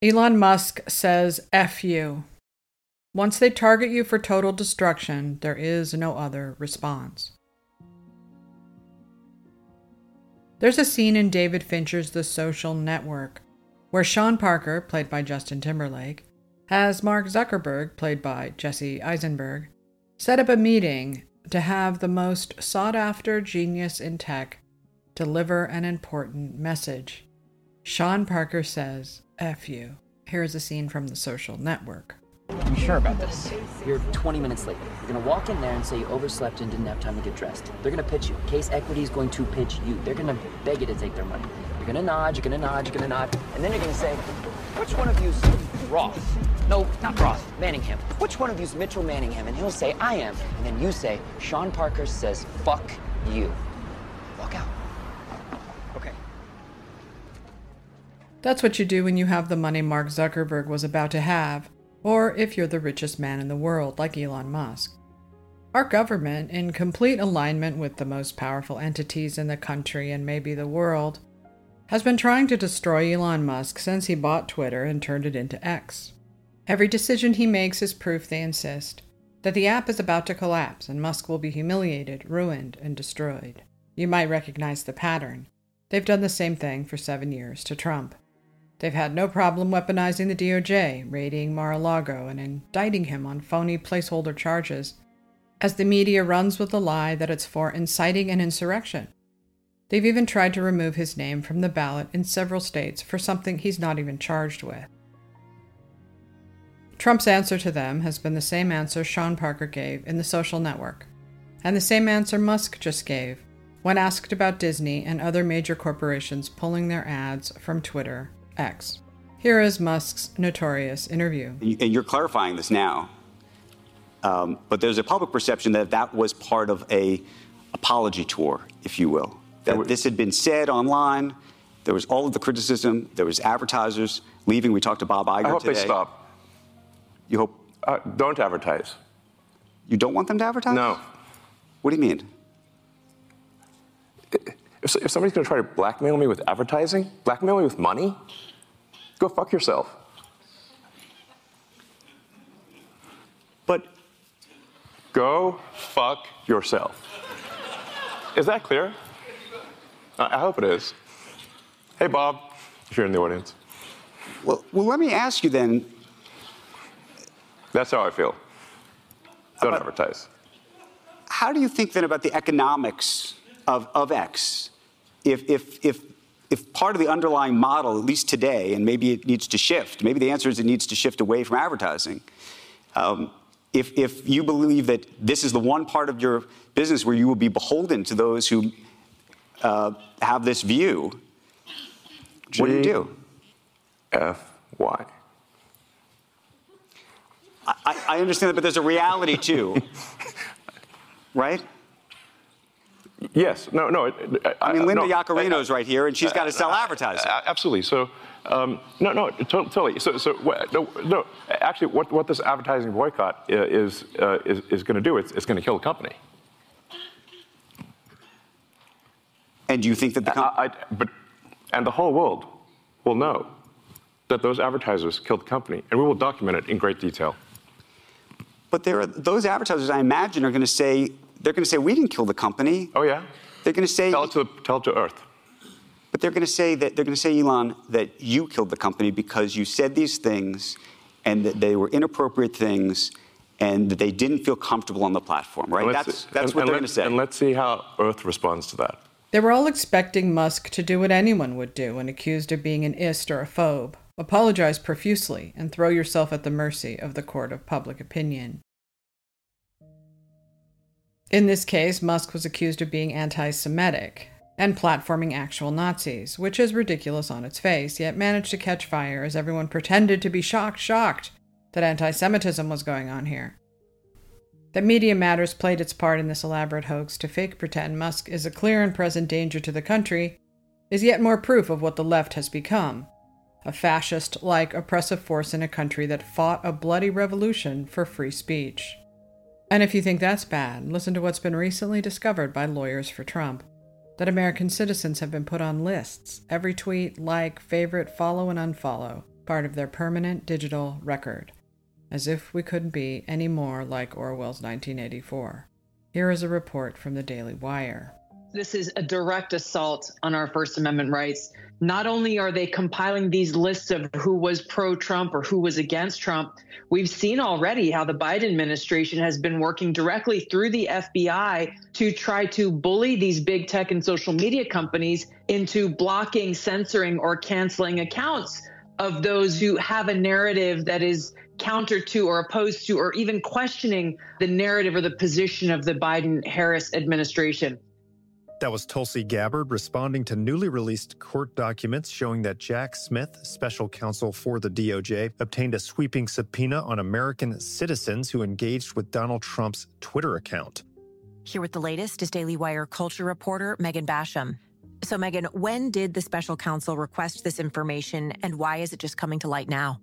Elon Musk says F you. Once they target you for total destruction, there is no other response. There's a scene in David Fincher's The Social Network where Sean Parker, played by Justin Timberlake, has Mark Zuckerberg, played by Jesse Eisenberg, set up a meeting to have the most sought after genius in tech deliver an important message. Sean Parker says, F you. Here's a scene from the social network. You sure about this? You're 20 minutes late. You're gonna walk in there and say you overslept and didn't have time to get dressed. They're gonna pitch you. Case Equity is going to pitch you. They're gonna beg you to take their money. You're gonna nod, you're gonna nod, you're gonna nod, and then you're gonna say, which one of you's Roth? No, not Roth, Manningham. Which one of you's Mitchell Manningham? And he'll say, I am. And then you say, Sean Parker says, fuck you. Walk out. That's what you do when you have the money Mark Zuckerberg was about to have, or if you're the richest man in the world, like Elon Musk. Our government, in complete alignment with the most powerful entities in the country and maybe the world, has been trying to destroy Elon Musk since he bought Twitter and turned it into X. Every decision he makes is proof, they insist, that the app is about to collapse and Musk will be humiliated, ruined, and destroyed. You might recognize the pattern. They've done the same thing for seven years to Trump. They've had no problem weaponizing the DOJ, raiding Mar a Lago, and indicting him on phony placeholder charges, as the media runs with the lie that it's for inciting an insurrection. They've even tried to remove his name from the ballot in several states for something he's not even charged with. Trump's answer to them has been the same answer Sean Parker gave in the social network, and the same answer Musk just gave when asked about Disney and other major corporations pulling their ads from Twitter X. Here is Musk's notorious interview. And you're clarifying this now, um, but there's a public perception that that was part of a apology tour, if you will that this had been said online. There was all of the criticism. There was advertisers leaving. We talked to Bob Iger I hope today. they stop. You hope? Uh, don't advertise. You don't want them to advertise? No. What do you mean? If, if somebody's going to try to blackmail me with advertising, blackmail me with money, go fuck yourself. But go fuck yourself. Is that clear? I hope it is. Hey, Bob, if you're in the audience. Well, well, let me ask you then. That's how I feel. Don't About- advertise. How do you think then about the economics of, of X? If, if, if, if part of the underlying model, at least today, and maybe it needs to shift, maybe the answer is it needs to shift away from advertising. Um, if, if you believe that this is the one part of your business where you will be beholden to those who uh, have this view, what do you do? F Y. I, I understand that, but there's a reality too, right? Yes. No. No. it- I mean, Linda no, Yaccarino's right here, and she's got to sell advertising. Absolutely. So, um, no, no, totally. So, so no, no. Actually, what, what this advertising boycott is uh, is, is going to do? It's, it's going to kill the company. And do you think that the com- I, I, but, and the whole world will know that those advertisers killed the company, and we will document it in great detail. But there are those advertisers, I imagine, are going to say they're going to say we didn't kill the company. Oh yeah. They're going to say, Tell it to tell it to Earth. but they're going to say that they're going to say, Elon, that you killed the company because you said these things, and that they were inappropriate things, and that they didn't feel comfortable on the platform. Right? And let's- That's that's and- what and they're going to say. And let's see how Earth responds to that. They were all expecting Musk to do what anyone would do when accused of being an ist or a phobe apologize profusely and throw yourself at the mercy of the court of public opinion. In this case, Musk was accused of being anti Semitic and platforming actual Nazis, which is ridiculous on its face, yet managed to catch fire as everyone pretended to be shocked, shocked that anti Semitism was going on here. That Media Matters played its part in this elaborate hoax to fake pretend Musk is a clear and present danger to the country is yet more proof of what the left has become a fascist like oppressive force in a country that fought a bloody revolution for free speech. And if you think that's bad, listen to what's been recently discovered by lawyers for Trump that American citizens have been put on lists, every tweet, like, favorite, follow, and unfollow part of their permanent digital record, as if we couldn't be any more like Orwell's 1984. Here is a report from the Daily Wire. This is a direct assault on our First Amendment rights. Not only are they compiling these lists of who was pro Trump or who was against Trump, we've seen already how the Biden administration has been working directly through the FBI to try to bully these big tech and social media companies into blocking, censoring, or canceling accounts of those who have a narrative that is counter to or opposed to or even questioning the narrative or the position of the Biden Harris administration. That was Tulsi Gabbard responding to newly released court documents showing that Jack Smith, special counsel for the DOJ, obtained a sweeping subpoena on American citizens who engaged with Donald Trump's Twitter account. Here with the latest is Daily Wire culture reporter Megan Basham. So, Megan, when did the special counsel request this information and why is it just coming to light now?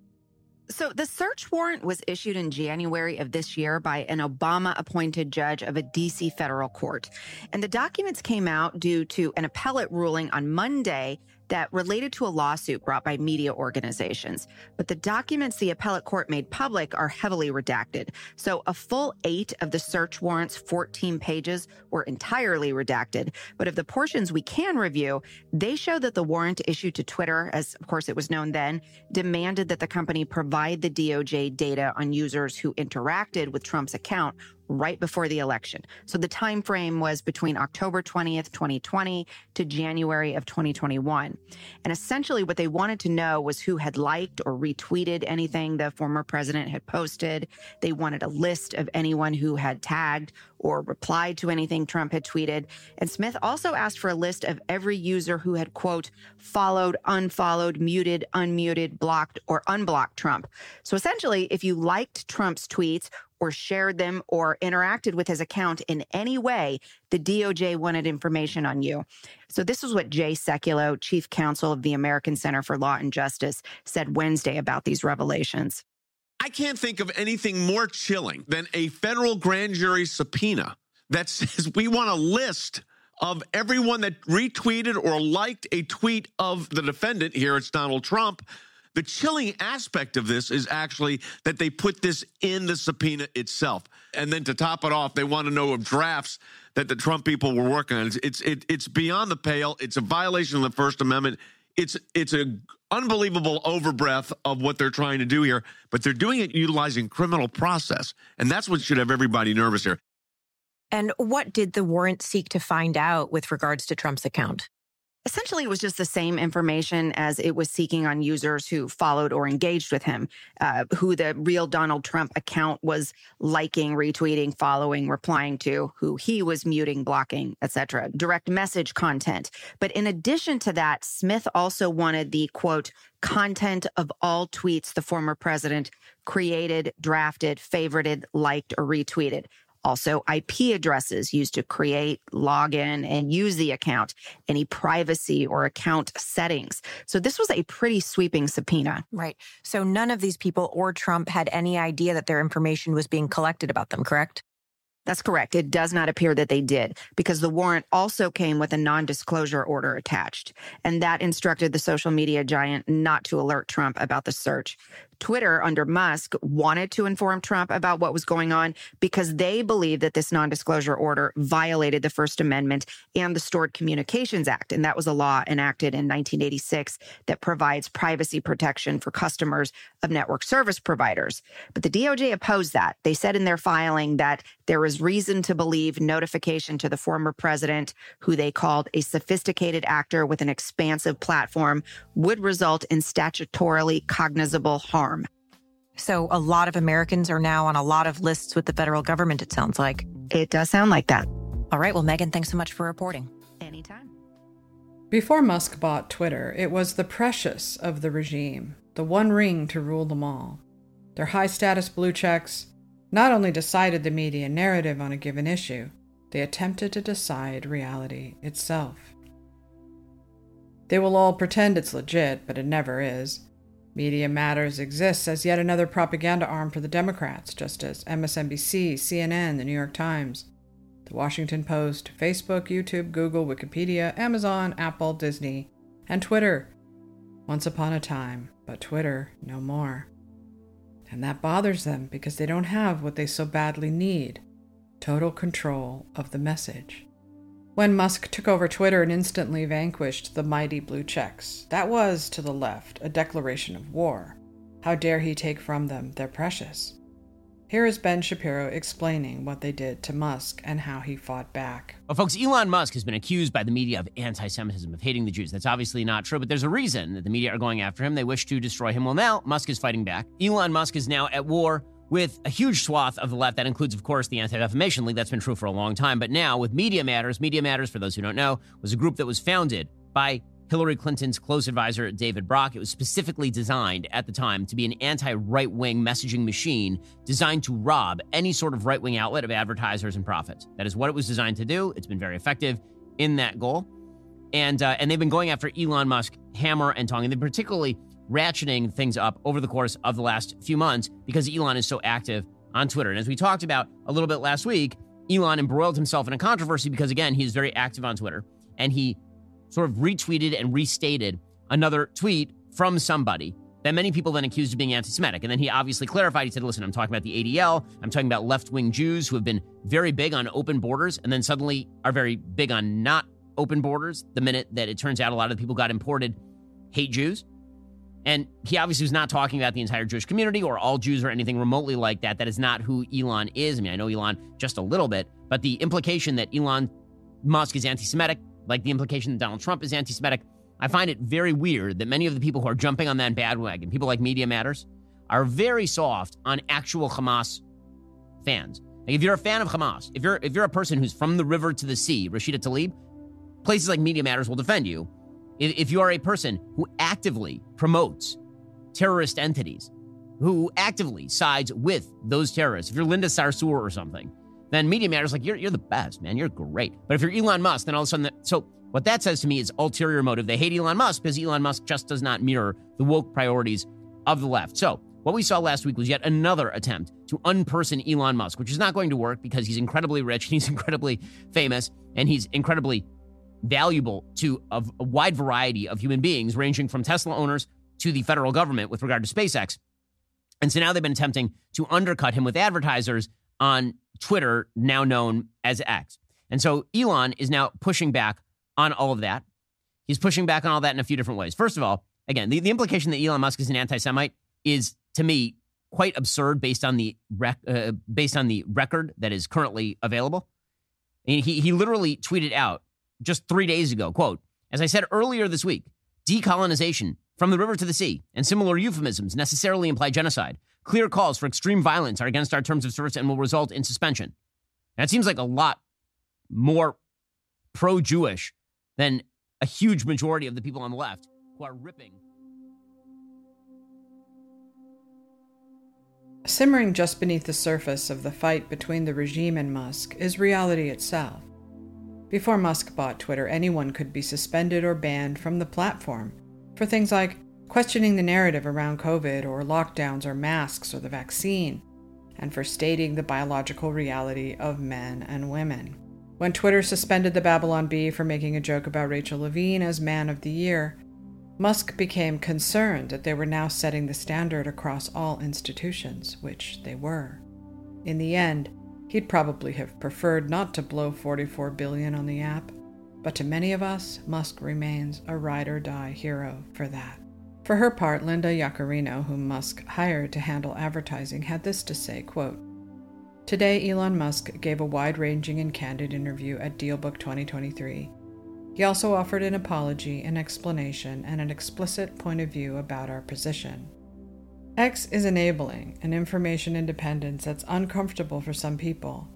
So the search warrant was issued in January of this year by an Obama appointed judge of a DC federal court. And the documents came out due to an appellate ruling on Monday that related to a lawsuit brought by media organizations. But the documents the appellate court made public are heavily redacted. So a full eight of the search warrant's 14 pages were entirely redacted. But of the portions we can review, they show that the warrant issued to Twitter, as of course it was known then, demanded that the company provide the DOJ data on users who interacted with Trump's account right before the election. So the time frame was between October 20th, 2020 to January of 2021. And essentially what they wanted to know was who had liked or retweeted anything the former president had posted. They wanted a list of anyone who had tagged or replied to anything Trump had tweeted. And Smith also asked for a list of every user who had, quote, followed, unfollowed, muted, unmuted, blocked, or unblocked Trump. So essentially, if you liked Trump's tweets or shared them or interacted with his account in any way, the DOJ wanted information on you. So this is what Jay Sekulow, chief counsel of the American Center for Law and Justice, said Wednesday about these revelations. I can't think of anything more chilling than a federal grand jury subpoena that says we want a list of everyone that retweeted or liked a tweet of the defendant. Here it's Donald Trump. The chilling aspect of this is actually that they put this in the subpoena itself. And then to top it off, they want to know of drafts that the Trump people were working on. It's it's, it, it's beyond the pale. It's a violation of the First Amendment. It's it's a unbelievable overbreadth of what they're trying to do here, but they're doing it utilizing criminal process. And that's what should have everybody nervous here. And what did the warrant seek to find out with regards to Trump's account? Essentially, it was just the same information as it was seeking on users who followed or engaged with him, uh, who the real Donald Trump account was liking, retweeting, following, replying to, who he was muting, blocking, etc. Direct message content. But in addition to that, Smith also wanted the quote content of all tweets the former president created, drafted, favorited, liked, or retweeted also IP addresses used to create, log in, and use the account, any privacy or account settings. So this was a pretty sweeping subpoena. Right. So none of these people or Trump had any idea that their information was being collected about them, correct? That's correct. It does not appear that they did because the warrant also came with a non disclosure order attached. And that instructed the social media giant not to alert Trump about the search. Twitter under Musk wanted to inform Trump about what was going on because they believed that this non disclosure order violated the First Amendment and the Stored Communications Act. And that was a law enacted in 1986 that provides privacy protection for customers of network service providers. But the DOJ opposed that. They said in their filing that there was reason to believe notification to the former president, who they called a sophisticated actor with an expansive platform, would result in statutorily cognizable harm harm. So, a lot of Americans are now on a lot of lists with the federal government, it sounds like. It does sound like that. All right. Well, Megan, thanks so much for reporting. Anytime. Before Musk bought Twitter, it was the precious of the regime, the one ring to rule them all. Their high status blue checks not only decided the media narrative on a given issue, they attempted to decide reality itself. They will all pretend it's legit, but it never is. Media Matters exists as yet another propaganda arm for the Democrats, just as MSNBC, CNN, the New York Times, the Washington Post, Facebook, YouTube, Google, Wikipedia, Amazon, Apple, Disney, and Twitter once upon a time, but Twitter no more. And that bothers them because they don't have what they so badly need total control of the message. When Musk took over Twitter and instantly vanquished the mighty blue checks, that was, to the left, a declaration of war. How dare he take from them their precious? Here is Ben Shapiro explaining what they did to Musk and how he fought back. Well, folks, Elon Musk has been accused by the media of anti Semitism, of hating the Jews. That's obviously not true, but there's a reason that the media are going after him. They wish to destroy him. Well, now Musk is fighting back. Elon Musk is now at war with a huge swath of the left. That includes, of course, the Anti Defamation League. That's been true for a long time. But now with Media Matters, Media Matters, for those who don't know, was a group that was founded by Hillary Clinton's close advisor, David Brock. It was specifically designed at the time to be an anti right wing messaging machine designed to rob any sort of right wing outlet of advertisers and profits. That is what it was designed to do. It's been very effective in that goal. And, uh, and they've been going after Elon Musk hammer and tongue, and they're particularly ratcheting things up over the course of the last few months because Elon is so active on Twitter. And as we talked about a little bit last week, Elon embroiled himself in a controversy because, again, he's very active on Twitter and he sort of retweeted and restated another tweet from somebody that many people then accused of being anti Semitic. And then he obviously clarified. He said, listen, I'm talking about the ADL. I'm talking about left wing Jews who have been very big on open borders and then suddenly are very big on not open borders the minute that it turns out a lot of the people got imported hate Jews. And he obviously was not talking about the entire Jewish community or all Jews or anything remotely like that. That is not who Elon is. I mean, I know Elon just a little bit, but the implication that Elon Musk is anti Semitic like the implication that Donald Trump is anti Semitic. I find it very weird that many of the people who are jumping on that bandwagon, people like Media Matters, are very soft on actual Hamas fans. Like if you're a fan of Hamas, if you're if you're a person who's from the river to the sea, Rashida Tlaib, places like Media Matters will defend you. If, you are a person who actively promotes terrorist entities, who actively sides with those terrorists, if you're Linda Sarsour or something, then Media Matters like you're you're the best, man. You're great. But if you're Elon Musk, then all of a sudden, that, so what that says to me is ulterior motive. They hate Elon Musk because Elon Musk just does not mirror the woke priorities of the left. So what we saw last week was yet another attempt to unperson Elon Musk, which is not going to work because he's incredibly rich and he's incredibly famous and he's incredibly valuable to a, a wide variety of human beings, ranging from Tesla owners to the federal government with regard to SpaceX. And so now they've been attempting to undercut him with advertisers on Twitter, now known as X. And so Elon is now pushing back on all of that. He's pushing back on all that in a few different ways. First of all, again, the, the implication that Elon Musk is an anti-Semite is, to me, quite absurd based on the rec- uh, based on the record that is currently available. he he literally tweeted out just three days ago, quote, as I said earlier this week, decolonization from the river to the sea and similar euphemisms necessarily imply genocide. Clear calls for extreme violence are against our terms of service and will result in suspension. That seems like a lot more pro Jewish than a huge majority of the people on the left who are ripping. Simmering just beneath the surface of the fight between the regime and Musk is reality itself. Before Musk bought Twitter, anyone could be suspended or banned from the platform for things like questioning the narrative around COVID or lockdowns or masks or the vaccine, and for stating the biological reality of men and women. When Twitter suspended the Babylon Bee for making a joke about Rachel Levine as Man of the Year, Musk became concerned that they were now setting the standard across all institutions, which they were. In the end, he'd probably have preferred not to blow 44 billion on the app, but to many of us, Musk remains a ride or die hero for that. For her part, Linda Yaccarino, whom Musk hired to handle advertising, had this to say, quote, Today, Elon Musk gave a wide-ranging and candid interview at DealBook 2023. He also offered an apology, an explanation, and an explicit point of view about our position. X is enabling an information independence that's uncomfortable for some people.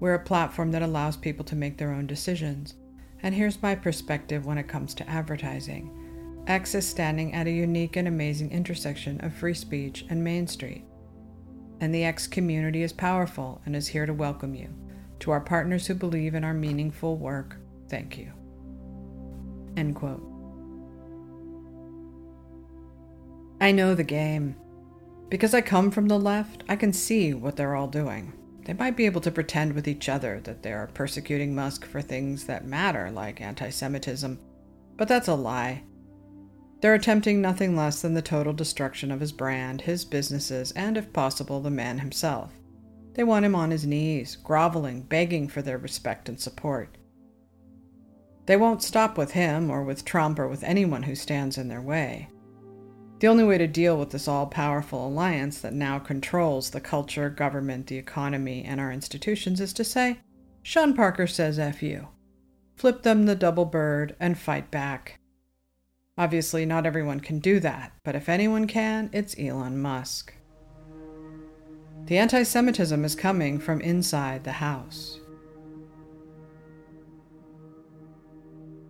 We're a platform that allows people to make their own decisions. And here's my perspective when it comes to advertising. X is standing at a unique and amazing intersection of free speech and Main Street. And the X community is powerful and is here to welcome you. To our partners who believe in our meaningful work, thank you. End quote. I know the game. Because I come from the left, I can see what they're all doing. They might be able to pretend with each other that they are persecuting Musk for things that matter, like anti Semitism, but that's a lie. They're attempting nothing less than the total destruction of his brand, his businesses, and, if possible, the man himself. They want him on his knees, groveling, begging for their respect and support. They won't stop with him, or with Trump, or with anyone who stands in their way. The only way to deal with this all powerful alliance that now controls the culture, government, the economy, and our institutions is to say, Sean Parker says F you. Flip them the double bird and fight back. Obviously, not everyone can do that, but if anyone can, it's Elon Musk. The anti Semitism is coming from inside the house.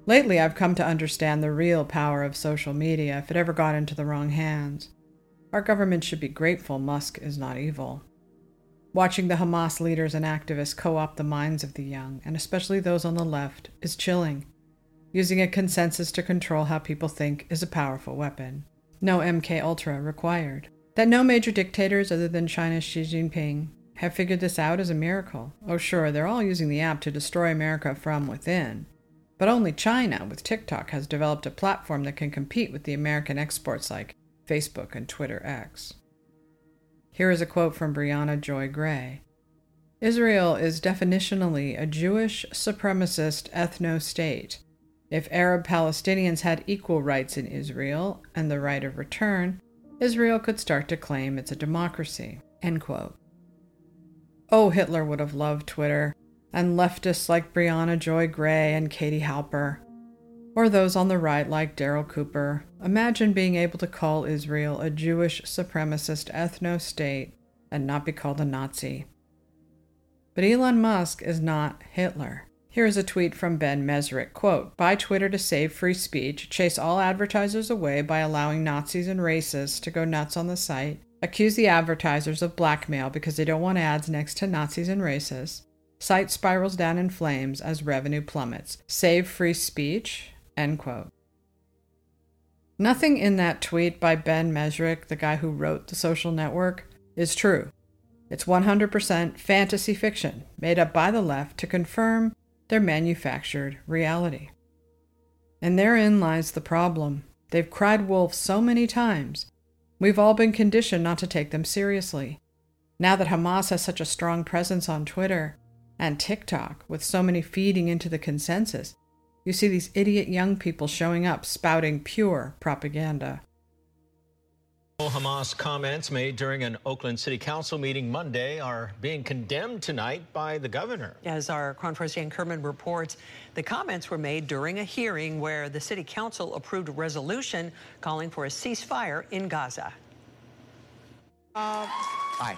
Lately, I've come to understand the real power of social media if it ever got into the wrong hands. Our government should be grateful Musk is not evil. Watching the Hamas leaders and activists co opt the minds of the young, and especially those on the left, is chilling. Using a consensus to control how people think is a powerful weapon. No MK Ultra required. That no major dictators other than China's Xi Jinping have figured this out is a miracle. Oh, sure, they're all using the app to destroy America from within. But only China, with TikTok, has developed a platform that can compete with the American exports like Facebook and Twitter X. Here is a quote from Briahna Joy Gray Israel is definitionally a Jewish supremacist ethno state. If Arab Palestinians had equal rights in Israel and the right of return, Israel could start to claim it's a democracy. End quote. Oh, Hitler would have loved Twitter and leftists like Briahna Joy Gray and Katie Halper, or those on the right like Daryl Cooper, imagine being able to call Israel a Jewish supremacist ethno state and not be called a Nazi. But Elon Musk is not Hitler. Here is a tweet from Ben Mezrich, quote, Buy Twitter to save free speech, chase all advertisers away by allowing Nazis and racists to go nuts on the site, accuse the advertisers of blackmail because they don't want ads next to Nazis and racists, Site spirals down in flames as revenue plummets. Save free speech? End quote. Nothing in that tweet by Ben Mezrich, the guy who wrote The Social Network, is true. It's 100% fantasy fiction made up by the left to confirm their manufactured reality. And therein lies the problem. They've cried wolf so many times. We've all been conditioned not to take them seriously. Now that Hamas has such a strong presence on Twitter, and TikTok, with so many feeding into the consensus, you see these idiot young people showing up spouting pure propaganda. Hamas comments made during an Oakland City Council meeting Monday are being condemned tonight by the governor. As our Cornforce Jane Kerman reports, the comments were made during a hearing where the City Council approved a resolution calling for a ceasefire in Gaza. Uh, Aye.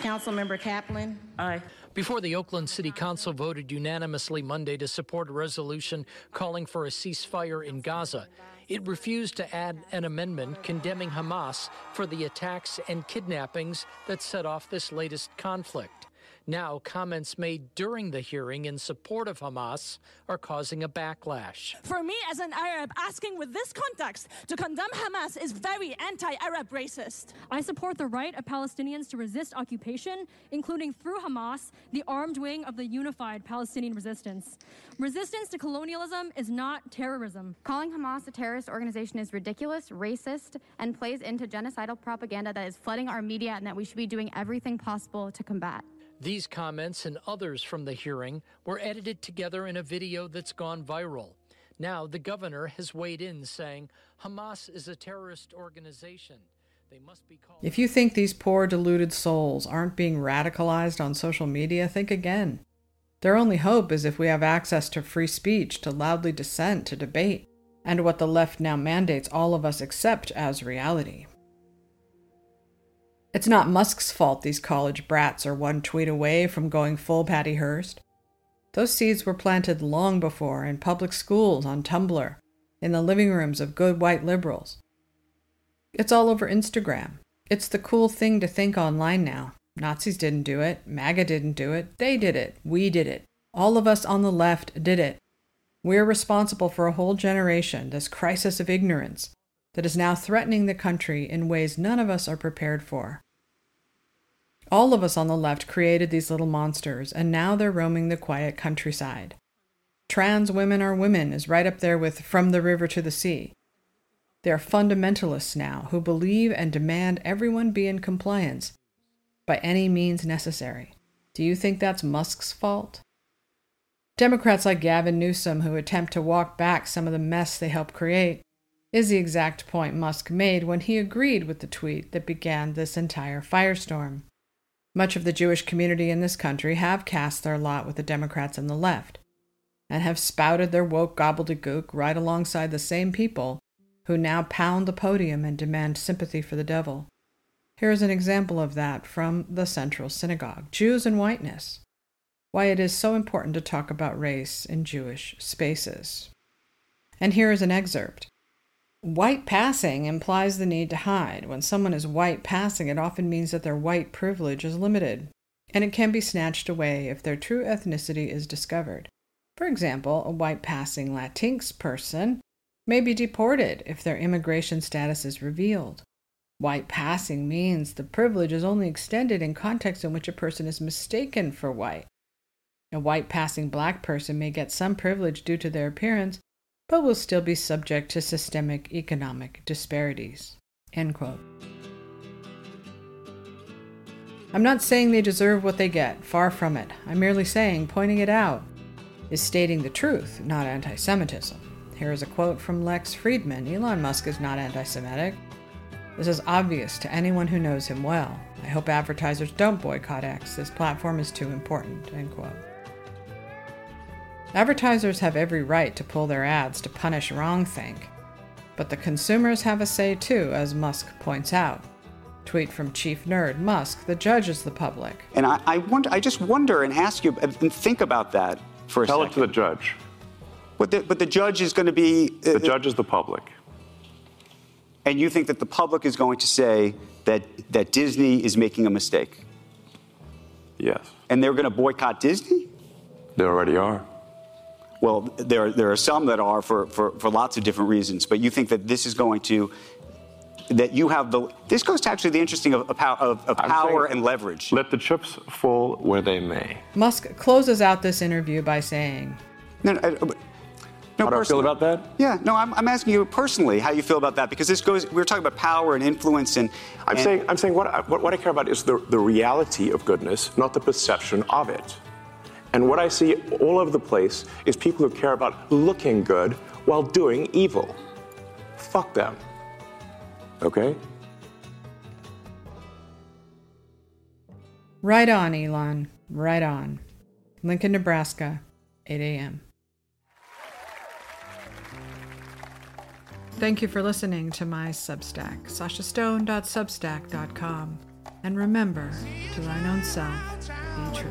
Councilmember Kaplan. Aye. Before the Oakland City Council voted unanimously Monday to support a resolution calling for a ceasefire in Gaza, it refused to add an amendment condemning Hamas for the attacks and kidnappings that set off this latest conflict. Now, comments made during the hearing in support of Hamas are causing a backlash. For me, as an Arab, asking with this context to condemn Hamas is very anti Arab racist. I support the right of Palestinians to resist occupation, including through Hamas, the armed wing of the unified Palestinian resistance. Resistance to colonialism is not terrorism. Calling Hamas a terrorist organization is ridiculous, racist, and plays into genocidal propaganda that is flooding our media and that we should be doing everything possible to combat. These comments and others from the hearing were edited together in a video that's gone viral. Now, the governor has weighed in saying Hamas is a terrorist organization. They must be called. If you think these poor, deluded souls aren't being radicalized on social media, think again. Their only hope is if we have access to free speech, to loudly dissent, to debate, and what the left now mandates all of us accept as reality. It's not Musk's fault these college brats are one tweet away from going full Patty Hearst. Those seeds were planted long before in public schools, on Tumblr, in the living rooms of good white liberals. It's all over Instagram. It's the cool thing to think online now. Nazis didn't do it. MAGA didn't do it. They did it. We did it. All of us on the left did it. We're responsible for a whole generation, this crisis of ignorance, that is now threatening the country in ways none of us are prepared for. All of us on the left created these little monsters, and now they're roaming the quiet countryside. Trans women are women is right up there with From the River to the Sea. They are fundamentalists now who believe and demand everyone be in compliance by any means necessary. Do you think that's Musk's fault? Democrats like Gavin Newsom, who attempt to walk back some of the mess they helped create, is the exact point Musk made when he agreed with the tweet that began this entire firestorm. Much of the Jewish community in this country have cast their lot with the Democrats and the left, and have spouted their woke gobbledygook right alongside the same people who now pound the podium and demand sympathy for the devil. Here is an example of that from the Central Synagogue Jews and Whiteness. Why it is so important to talk about race in Jewish spaces. And here is an excerpt. White passing implies the need to hide. When someone is white passing, it often means that their white privilege is limited, and it can be snatched away if their true ethnicity is discovered. For example, a white passing Latinx person may be deported if their immigration status is revealed. White passing means the privilege is only extended in contexts in which a person is mistaken for white. A white passing black person may get some privilege due to their appearance, but will still be subject to systemic economic disparities. End quote. I'm not saying they deserve what they get, far from it. I'm merely saying pointing it out is stating the truth, not anti Semitism. Here is a quote from Lex Fridman Elon Musk is not anti Semitic. This is obvious to anyone who knows him well. I hope advertisers don't boycott X. This platform is too important. End quote. Advertisers have every right to pull their ads to punish wrongthink, but the consumers have a say too, as Musk points out. Tweet from Chief Nerd Musk, the judge is the public. And I, I, wonder, I just wonder and ask you and think about that for a Tell second. it to the judge. But the, but the judge is going to be. Uh, The judge is the public. And you think that the public is going to say that, that Disney is making a mistake? Yes. And they're going to boycott Disney? They already are. Well, there, there are some that are for, for, for lots of different reasons, but you think that this is going to, that you have the, this goes to actually the interesting of, of, of, of power and leverage. Let the chips fall where they may. Musk closes out this interview by saying, No, no, I, but, no, how do I feel about that? Yeah, no, I'm, I'm asking you personally how you feel about that because this goes, we were talking about power and influence and. I'm and- saying, I'm saying what, I, what, what I care about is the, the reality of goodness, not the perception of it. And what I see all over the place is people who care about looking good while doing evil. Fuck them. Okay? Right on, Elon. Right on. Lincoln, Nebraska, 8 a.m. Thank you for listening to my Substack, sashastone.substack.com. And remember, to thine own self, be true.